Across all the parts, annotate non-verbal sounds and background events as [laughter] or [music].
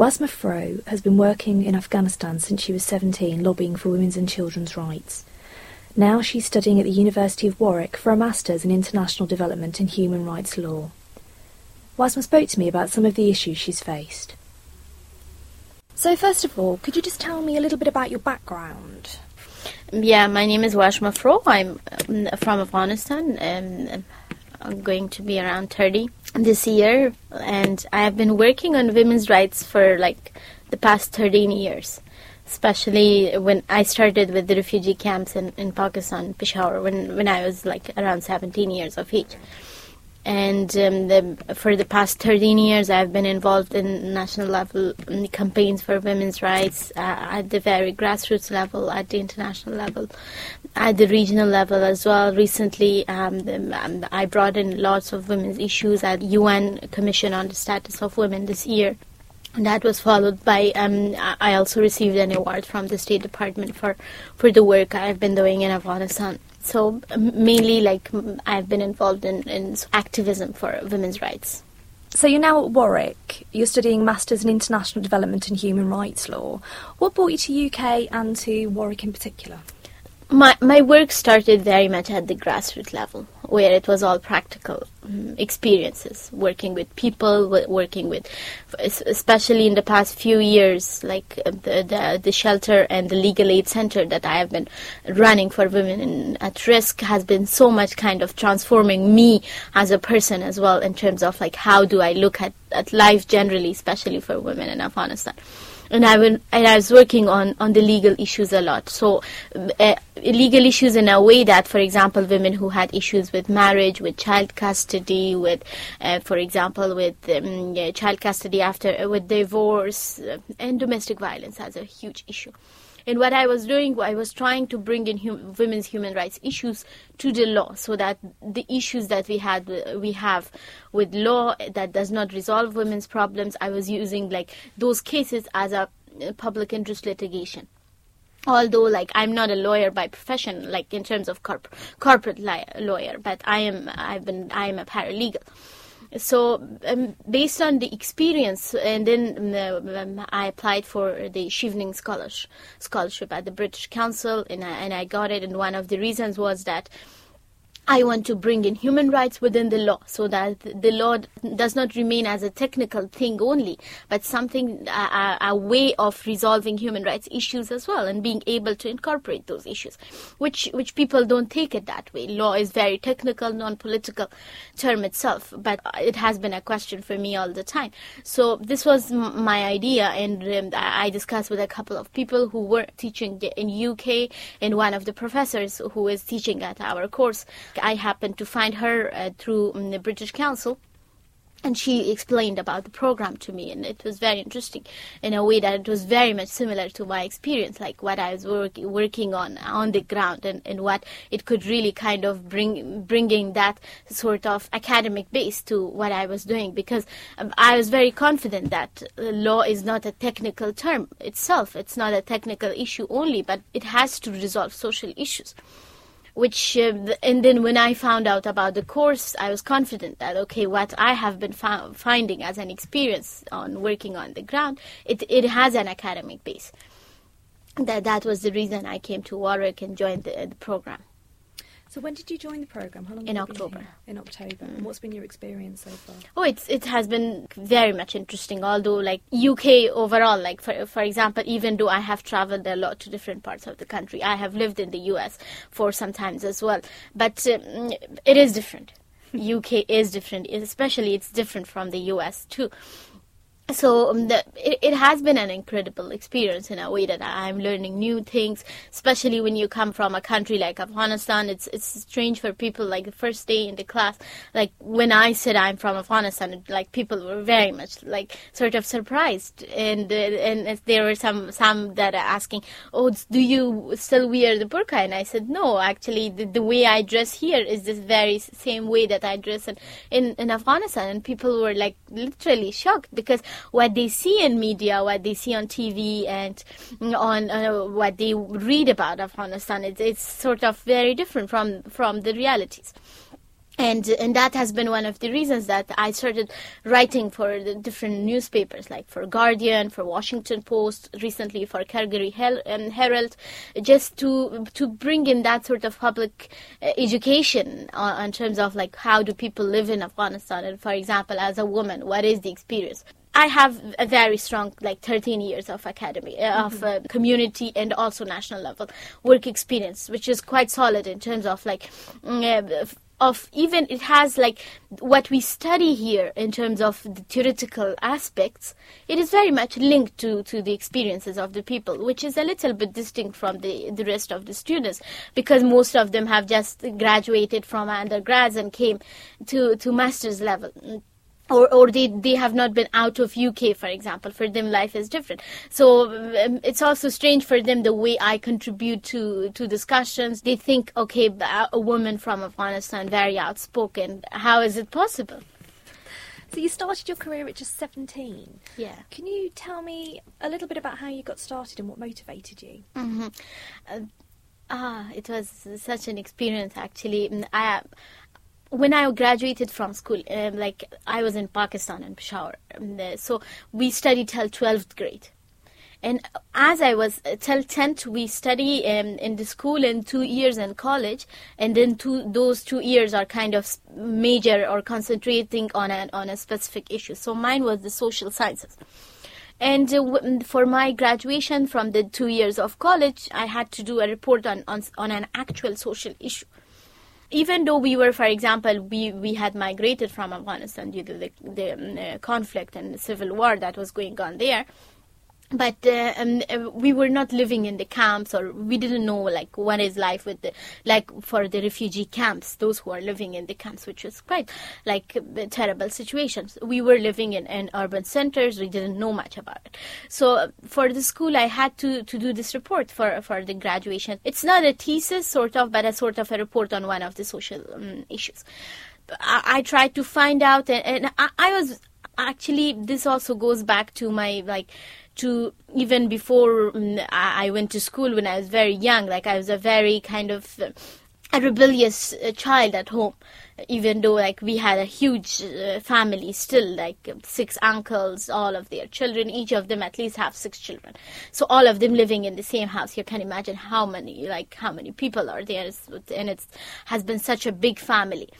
Wazhma Frogh has been working in Afghanistan since she was 17, lobbying for women's and children's rights. Now she's studying at the University of Warwick for a Master's in International Development and Human Rights Law. Wazhma spoke to me about some of the issues she's faced. So, first of all, could you just tell me a little bit about your background? Yeah, my name is Wazhma Frogh. I'm um, from Afghanistan. Um, I'm going to be around 30 this year, and I have been working on women's rights for like the past 13 years especially when I started with the refugee camps in, in Pakistan, Peshawar, when, when I was like around 17 years of age. And um, the, for the past 13 years, I've been involved in national level campaigns for women's rights uh, at the very grassroots level, at the international level, at the regional level as well. Recently, um, the, um, I brought in lots of women's issues at UN Commission on the Status of Women this year that was followed by um, I also received an award from the State Department for for the work I've been doing in Afghanistan. So mainly, like I've been involved in, in activism for women's rights. So you're now at Warwick. You're studying Masters in International Development and Human Rights Law. What brought you to UK and to Warwick in particular? My my work started very much at the grassroots level, where it was all practical um, experiences, working with people, working with, especially in the past few years, like uh, the, the, the shelter and the legal aid center that I have been running for women in, at risk has been so much kind of transforming me as a person as well in terms of like how do I look at, at life generally, especially for women in Afghanistan and I and I was working on on the legal issues a lot. So uh, legal issues in a way that, for example, women who had issues with marriage, with child custody, with, uh, for example, with um, yeah, child custody after with divorce uh, and domestic violence as a huge issue. And what I was doing, I was trying to bring in hum- women's human rights issues to the law, so that the issues that we had, uh, we have with law that does not resolve women's problems, I was using like those cases as a uh, public interest litigation. Although like i'm not a lawyer by profession like in terms of corp- corporate li- lawyer but i am i've been i am a paralegal so um, based on the experience and then um, i applied for the Chevening scholarship, scholarship at the british council and I, and I got it and one of the reasons was that I want to bring in human rights within the law so that the law does not remain as a technical thing only, but something, a, a, way of resolving human rights issues as well and being able to incorporate those issues, which, which people don't take it that way. Law is very technical, non-political term itself, but it has been a question for me all the time. So this was my idea and um, I discussed with a couple of people who were teaching in UK and one of the professors who is teaching at our course I happened to find her uh, through um, the British Council and she explained about the program to me and it was very interesting in a way that it was very much similar to my experience like what i was work, working on on the ground and, and what it could really kind of bring bringing that sort of academic base to what i was doing because um, i was very confident that law is not a technical term itself. It's not a technical issue only but it has to resolve social issues which uh, and then when i found out about the course i was confident that okay what i have been fo- finding as an experience on working on the ground it, it has an academic base. That that was the reason i came to warwick and joined the, the program so when did you join the program? How long? In October. In October. Mm. And what's been your experience so far? Oh, it's it has been very much interesting. Although like UK overall, like for for example, even though I have traveled a lot to different parts of the country, I have lived in the US for some times as well. But um, it is different. [laughs] UK is different, especially it's different from the US too so um, the, it, it has been an incredible experience in a way that I'm learning new things, especially when you come from a country like Afghanistan. It's it's strange for people like the first day in the class, like when I said I'm from Afghanistan, like people were very much like sort of surprised, and uh, and there were some some that are asking, oh, do you still wear the burqa? And I said no, actually the, the way I dress here is this very same way that I dress in, in in Afghanistan, and people were like literally shocked because what they see in media, what they see on TV, and on uh, what they read about Afghanistan, it's, it's sort of very different from from the realities. And and that has been one of the reasons that I started writing for the different newspapers, like for Guardian, for Washington Post, recently for Calgary um, Herald, just to to bring in that sort of public uh, education uh, in terms of like how do people live in Afghanistan, and for example, as a woman, what is the experience? I have a very strong, like 13 years of academy, uh, of uh, community and also national level work experience, which is quite solid in terms of like mm, uh, of even it has like what we study here in terms of the theoretical aspects it is very much linked to to the experiences of the people which is a little bit distinct from the the rest of the students because most of them have just graduated from undergrads and came to to master's level or, or they, they have not been out of UK, for example. For them, life is different. So um, it's also strange for them the way I contribute to, to discussions. They think, okay, a woman from Afghanistan, very outspoken. How is it possible? So you started your career at just 17. Yeah. Can you tell me a little bit about how you got started and what motivated you? Mm-hmm. Uh, ah, it was such an experience actually. Mm, I when I graduated from school, um, like I was in Pakistan in Peshawar, um, so we studied till 12th grade. And as I was uh, till 10th, we study um, in the school in two years in college, and then two, those two years are kind of major or concentrating on a, on a specific issue. So mine was the social sciences. And uh, for my graduation from the two years of college, I had to do a report on, on, on an actual social issue even though we were, for example, we, we had migrated from Afghanistan due to the, the uh, conflict and the civil war that was going on there, but uh, um, uh, we were not living in the camps or we didn't know like what is life with the like for the refugee camps those who are living in the camps which was quite like uh, terrible situations. We were living in, in urban centers. We didn't know much about it. So uh, for the school i had to to do this report for for the graduation. It's not a thesis sort of but a sort of a report on one of the social um, issues. I, I, tried to find out and, and I, I was actually this also goes back to my like to even before um, I went to school when I was very young. Like I was a very kind of uh, a rebellious uh, child at home. Even though like we had a huge uh, family still like six uncles all of their children each of them at least have six children. So all of them living in the same house. You can imagine how many like how many people are there. And it has been such a big family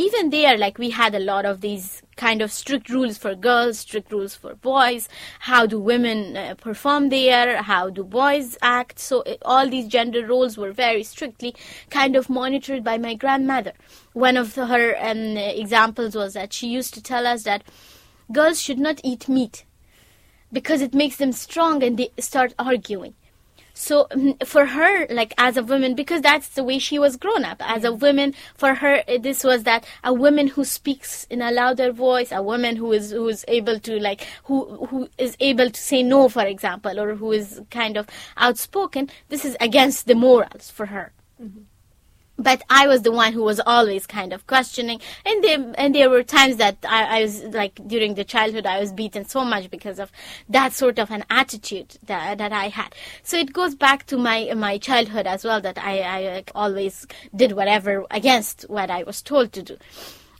even there, like we had a lot of these kind of strict rules for girls, strict rules for boys. How do women uh, perform there? How do boys act? So it, all these gender roles were very strictly kind of monitored by my grandmother. One of her um, examples was that she used to tell us that girls should not eat meat because it makes them strong and they start arguing so mm, for her like as a woman because that's the way she was grown up. As a woman for her this was that a woman who speaks in a louder voice a woman who is who is able to like who who is able to say no for example or who is kind of outspoken this is against the morals for her. Mm-hmm but I was the one who was always kind of questioning, and there and there were times that I, I, was like during the childhood I was beaten so much because of that sort of an attitude that that I had. So it goes back to my my childhood as well that I, I always did whatever against what I was told to do.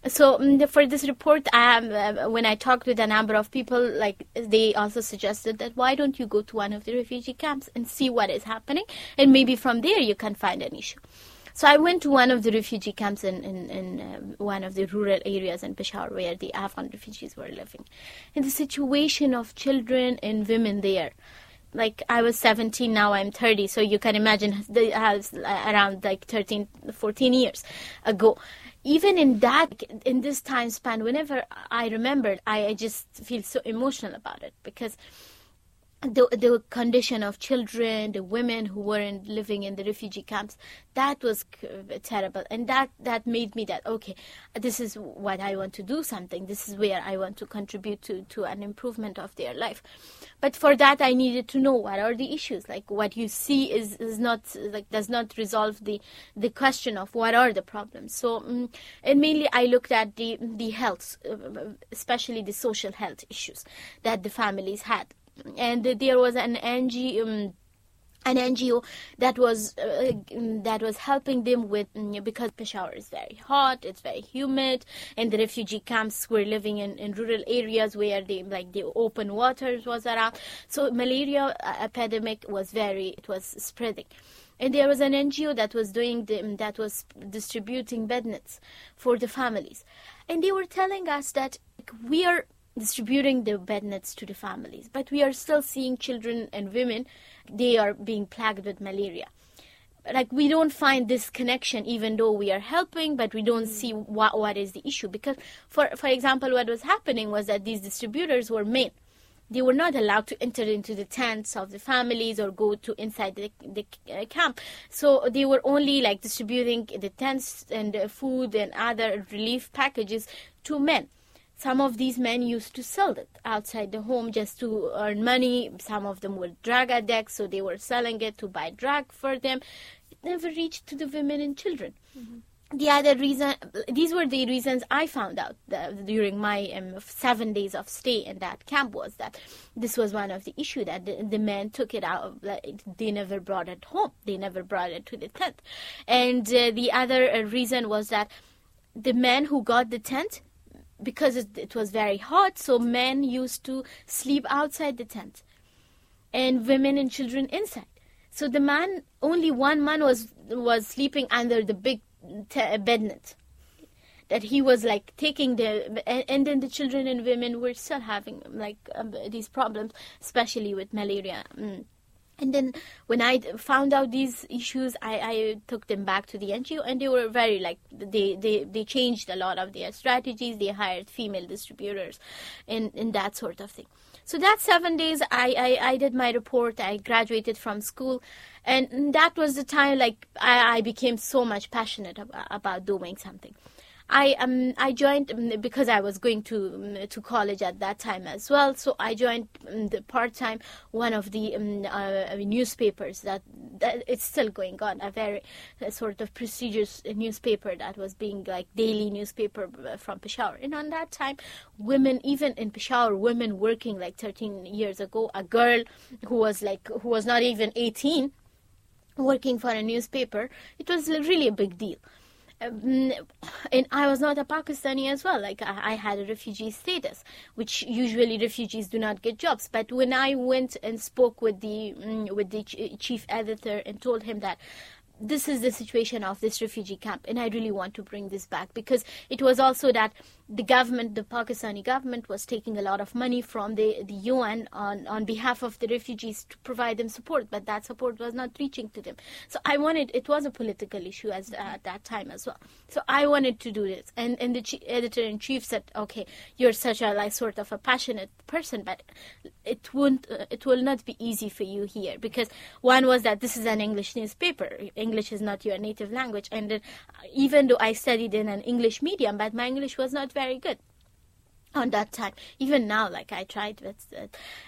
So um, for this report, um, uh, when I talked with a number of people, like they also suggested that why don't you go to one of the refugee camps and see what is happening, and maybe from there you can find an issue. So I went to one of the refugee camps in, in, in uh, one of the rural areas in Peshawar where the Afghan refugees were living. And the situation of children and women there, like I was 17, now I'm 30, so you can imagine the, uh, around like 13, 14 years ago. Even in that, in this time span, whenever I remembered, I, I just feel so emotional about it because the the condition of children, the women who weren't living in the refugee camps, that was terrible, and that that made me that okay, this is what I want to do something. This is where I want to contribute to to an improvement of their life. But for that, I needed to know what are the issues. Like what you see is is not like does not resolve the the question of what are the problems. So um, and mainly I looked at the the health, uh, especially the social health issues that the families had and there was an NG um, an NGO that was uh, that was helping them with mm, because Peshawar is very hot, it's very humid, and the refugee camps were living in, in rural areas where the like the open waters was around. So malaria uh, epidemic was very it was spreading. And there was an NGO that was doing the, that was distributing bed nets for the families, and they were telling us that we are distributing the bed nets to the families. But we are still seeing children and women, they are being plagued with malaria. Like we don't find this connection, even though we are helping, but we don't see what what is the issue. Because, for for example, what was happening was that these distributors were men. They were not allowed to enter into the tents of the families or go to inside the, the uh, camp. So they were only like distributing the tents and uh, food and other relief packages to men some of these men used to sell it outside the home just to earn money. Some of them were drug addicts, so they were selling it to buy drug for them. It never reached to the women and children. Mm-hmm the other reason these were the reasons i found out during my um, seven days of stay in that camp was that this was one of the issue that the, the men took it out like, they never brought it home they never brought it to the tent and uh, the other uh, reason was that the men who got the tent because it, it was very hot, so men used to sleep outside the tent, and women and children inside. So the man, only one man was was sleeping under the big t- bed net. That he was like taking the, and, and, then the children and women were still having like um, these problems, especially with malaria. Mm. And then when I found out these issues, I, I, took them back to the NGO, and they were very like they, they, they changed a lot of their strategies. They hired female distributors, and, and that sort of thing. So that seven days, I, I, I did my report. I graduated from school, and that was the time like I, I became so much passionate about, about doing something. I um I joined um, because I was going to um, to college at that time as well. So I joined um, the part time one of the um, uh, newspapers that, that it's still going on. A very uh, sort of prestigious newspaper that was being like daily newspaper uh, from Peshawar. And on that time, women even in Peshawar, women working like 13 years ago, a girl who was like who was not even 18 working for a newspaper, it was really a big deal. Um, and I was not a Pakistani as well. Like I, I, had a refugee status, which usually refugees do not get jobs. But when I went and spoke with the mm, with the chief editor and told him that this is the situation of this refugee camp, and I really want to bring this back because it was also that the government, the Pakistani government, was taking a lot of money from the, the UN on, on behalf of the refugees to provide them support, but that support was not reaching to them. So I wanted, it was a political issue as, uh, at that time as well. So I wanted to do this. And, and the editor in chief said, okay, you're such a like sort of a passionate person, but it won't, uh, it will not be easy for you here because one was that this is an English newspaper. English is not your native language. And then, uh, even though I studied in an English medium, but my English was not very good on that time. Even now like i tried with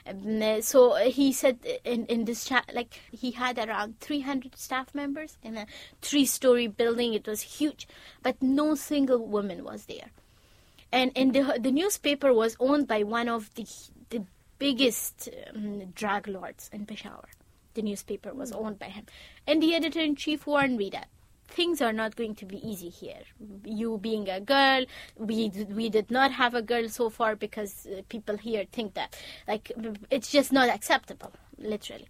um, so he said in in this chat like he had around 300 staff members in a three story building. It was huge but no single woman was there. And and the the newspaper was owned by one of the the biggest um, drug lords in peshawar. The newspaper was owned by him. And the editor in chief warned me that things are not going to be easy here. You being a girl, we we did not have a girl so far because uh, people here think that like it's just not acceptable, literally.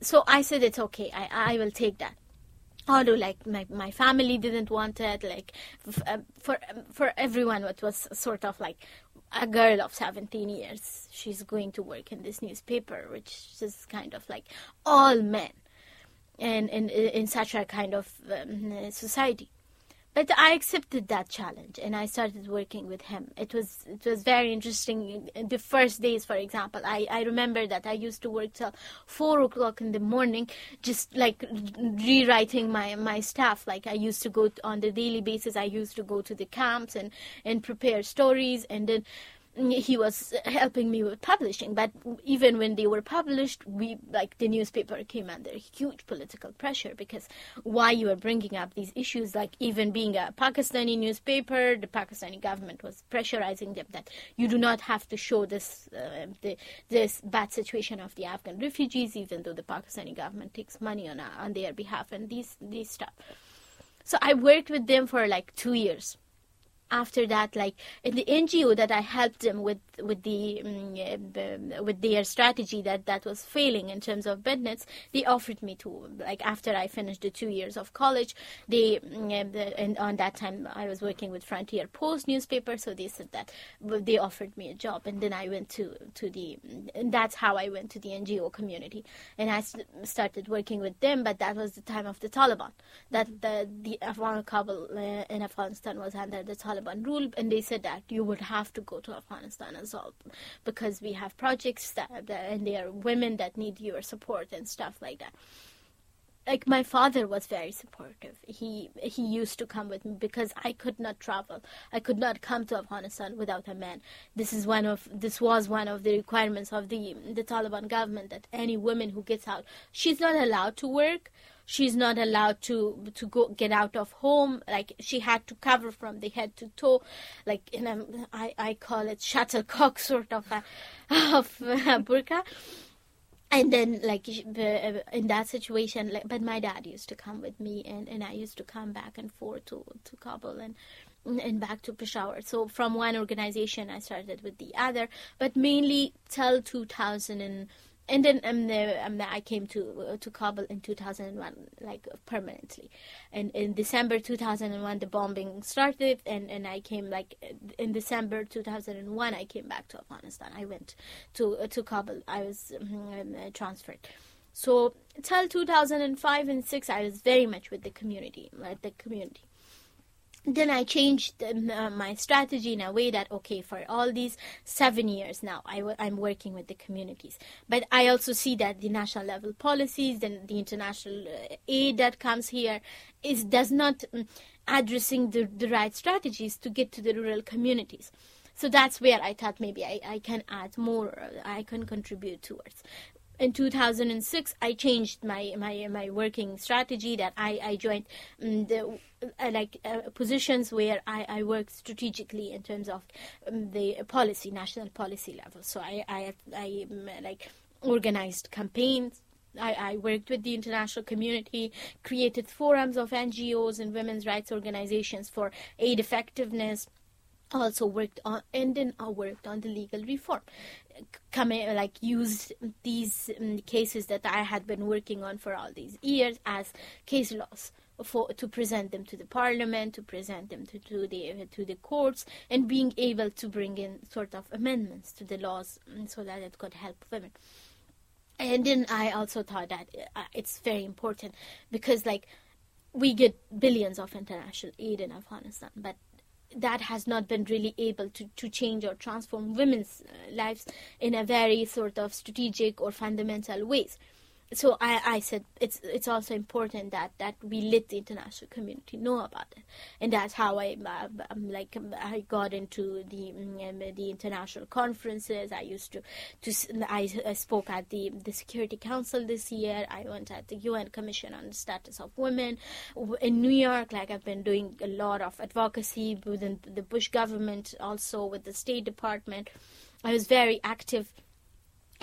So I said it's okay. I I will take that. Although like my my family didn't want it, like uh, for for everyone it was sort of like a girl of 17 years she's going to work in this newspaper which is kind of like all men and in, in such a kind of um, society. But I accepted that challenge and I started working with him. It was it was very interesting. The first days, for example, I, I remember that I used to work till four o'clock in the morning, just like rewriting my, my staff. Like I used to go on the daily basis. I used to go to the camps and, and prepare stories and then he was helping me with publishing but even when they were published we like the newspaper came under huge political pressure because why you are bringing up these issues like even being a pakistani newspaper the pakistani government was pressurizing them that you do not have to show this uh, the, this bad situation of the afghan refugees even though the pakistani government takes money on uh, on their behalf and these these stuff. So i worked with them for like 2 years after that like in the ngo that i helped them with with the um, with their strategy that that was failing in terms of bed nets they offered me to like after i finished the two years of college they the, and on that time i was working with frontier post newspaper so they said that they offered me a job and then i went to to the and that's how i went to the ngo community and i started working with them but that was the time of the taliban that the the afghan kabul uh, in afghanistan was under the taliban Taliban rule, and they said that you would have to go to Afghanistan as well because we have projects that, that and there are women that need your support and stuff like that. Like my father was very supportive. He he used to come with me because i could not travel. I could not come to afghanistan without a man. This is one of this was one of the requirements of the the taliban government that any woman who gets out she's not allowed to work she's not allowed to to go get out of home. Like she had to cover from the head to toe. Like in a i i call it shuttlecock [laughs] sort of a, of a burqa. And then like in that situation like but my dad used to come with me and and i used to come back and forth to to kabul and and back to peshawar. So from one organization i started with the other. But mainly till 2000 and and then um, the, um, I came to to Kabul in 2001, like permanently. And in December 2001, the bombing started, and, and I came like in December 2001, I came back to Afghanistan. I went to uh, to Kabul. I was um, transferred. So till 2005 and six, I was very much with the community, like the community then I changed uh, my strategy in a way that okay for all these seven years now i w- I'm working with the communities. But I also see that the national level policies and the international uh, aid that comes here is does not um, addressing the, the right strategies to get to the rural communities. So that's where I thought maybe I, I can add more, uh, I can contribute towards in 2006 i changed my my my working strategy that i i joined um, the uh, like uh, positions where I, I work strategically in terms of um, the policy national policy level. So i i, I um, like organized campaigns. I, I, worked with the international community, created forums of NGOs and women's rights organizations for aid effectiveness, also worked on and then I worked on the legal reform coming like used these um, cases that I had been working on for all these years as case laws for to present them to the parliament to present them to, to the to the courts and being able to bring in sort of amendments to the laws um, so that it could help women. And then I also thought that uh, it's very important because like we get billions of international aid in Afghanistan but that has not been really able to, to change or transform women's uh, lives in a very sort of strategic or fundamental ways so I, I said it's it's also important that, that we let the international community know about it, and that's how I uh, um, like um, I got into the um, the international conferences. I used to to I, I spoke at the the Security Council this year. I went at the UN Commission on the Status of Women in New York. Like I've been doing a lot of advocacy within the Bush government, also with the State Department. I was very active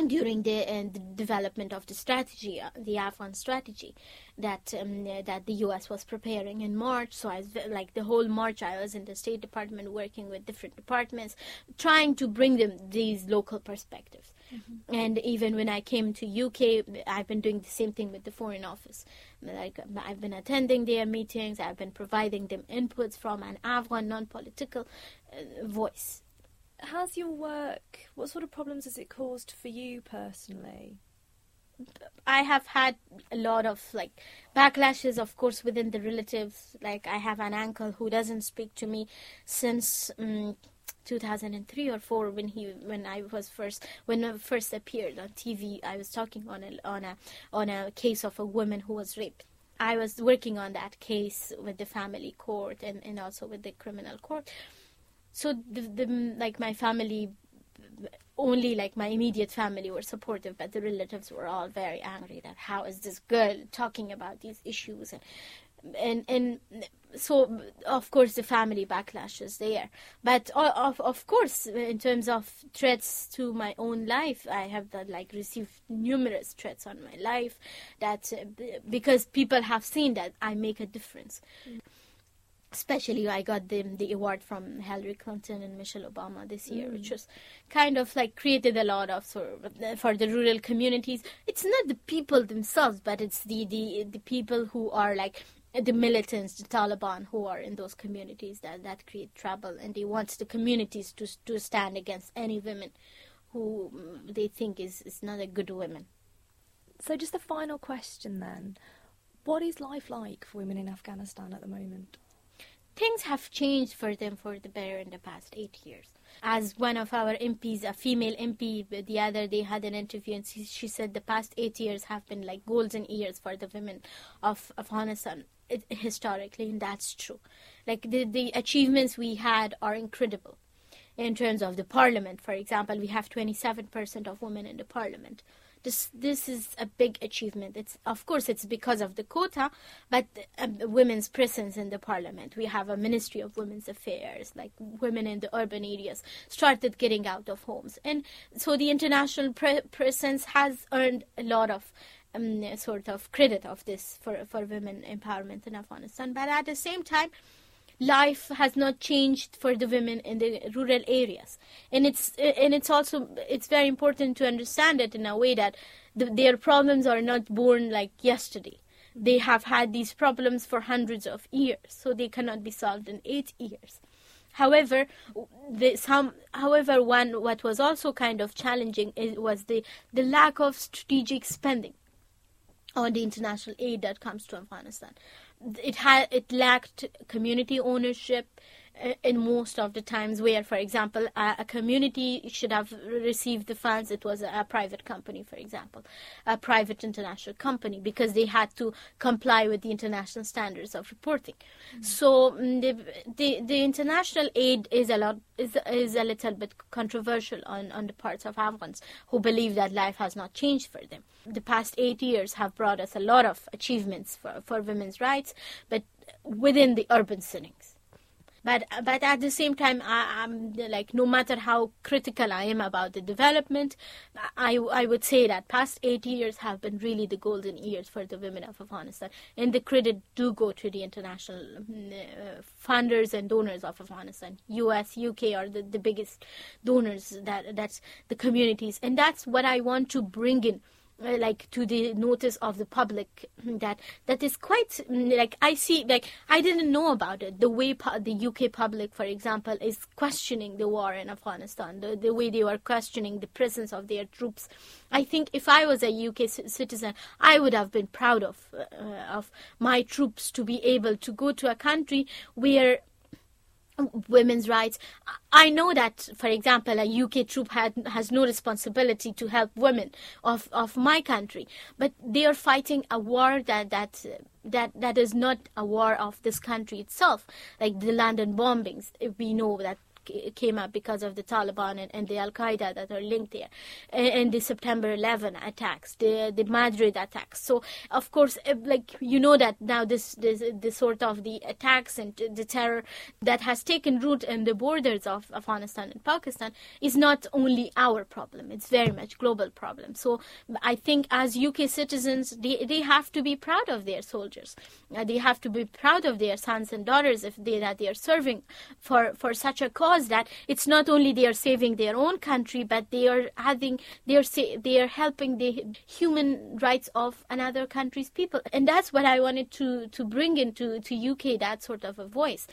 during the, uh, the, development of the strategy, uh, the Afghan strategy that um, that the U.S. was preparing in March. So I was like the whole March, I was in the State Department working with different departments, trying to bring them these local perspectives. Mm-hmm. And even when I came to UK, I've been doing the same thing with the Foreign Office. Like I've been attending their meetings, I've been providing them inputs from an Afghan non-political uh, voice How's your work? What sort of problems has it caused for you personally? I have had a lot of like backlashes, of course, within the relatives. Like I have an uncle who doesn't speak to me since um, 2003 or four when he when I was first when I first appeared on TV. I was talking on a on a on a case of a woman who was raped. I was working on that case with the family court and, and also with the criminal court so the, the like my family only like my immediate family were supportive, but the relatives were all very angry that how is this girl talking about these issues? And and and so of course the family backlash is there. But of of course in terms of threats to my own life i have that like received numerous threats on my life that uh, because people have seen that i make a difference. Mm especially I got the the award from Hillary Clinton and Michelle Obama this year, mm. which was kind of like created a lot of sort of for the rural communities. It's not the people themselves, but it's the the the people who are like the militants, the Taliban, who are in those communities that that create trouble, and they want the communities to to stand against any women who they think is is not a good woman. So, just a final question then: What is life like for women in Afghanistan at the moment? Things have changed for them for the better in the past eight years. As one of our MPs, a female MP, the other day had an interview and she said the past eight years have been like golden years for the women of Afghanistan historically, and that's true. Like the, the achievements we had are incredible. In terms of the parliament, for example, we have 27% of women in the parliament this this is a big achievement. It's of course it's because of the quota, but um, women's presence in the parliament. We have a Ministry of Women's Affairs, like women in the urban areas started getting out of homes, and so the international pre- presence has earned a lot of um, sort of credit of this for for women empowerment in Afghanistan. But at the same time life has not changed for the women in the rural areas. And it's and it's also it's very important to understand it in a way that the, their problems are not born like yesterday. They have had these problems for hundreds of years so they cannot be solved in 8 years. However the, some however one what was also kind of challenging is, was the the lack of strategic spending on the international aid that comes to Afghanistan it had it lacked community ownership in most of the times where for example a, a, community should have received the funds it was a, a, private company for example a private international company because they had to comply with the international standards of reporting. Mm-hmm. so mm, the, the the international aid is a lot is is a little bit controversial on on the parts of Afghans who believe that life has not changed for them. The past 8 years have brought us a lot of achievements for for women's rights but within the urban settings but but at the same time I, am like no matter how critical I am about the development I, I would say that past eight years have been really the golden years for the women of Afghanistan. And the credit do go to the international uh, funders and donors of Afghanistan. US UK are the, the biggest donors that that's the communities. And that's what I want to bring in uh, like to the notice of the public [clears throat] that that is quite like I see like I didn't know about it. The way pu- the UK public for example is questioning the war in Afghanistan the, the way they were questioning the presence of their troops. I think if I was a UK c- citizen I would have been proud of uh, of my troops to be able to go to a country where women's rights. I know that, for example, a UK troop had, has no responsibility to help women of, of my country, but they are fighting a war that that that that is not a war of this country itself, like the London bombings. We know that came up because of the Taliban and, and the Al Qaeda that are linked there, and, and, the September 11 attacks, the the Madrid attacks. So of course, eh, like you know that now this this, this sort of the attacks and the terror that has taken root in the borders of Afghanistan and Pakistan is not only our problem; it's very much global problem. So I think as UK citizens, they they have to be proud of their soldiers. Uh, they have to be proud of their sons and daughters if they that they are serving for for such a cause that it's not only they are saving their own country, but they are having they are sa- they are helping the human rights of another country's people, and that's what I wanted to to bring into to UK that sort of a voice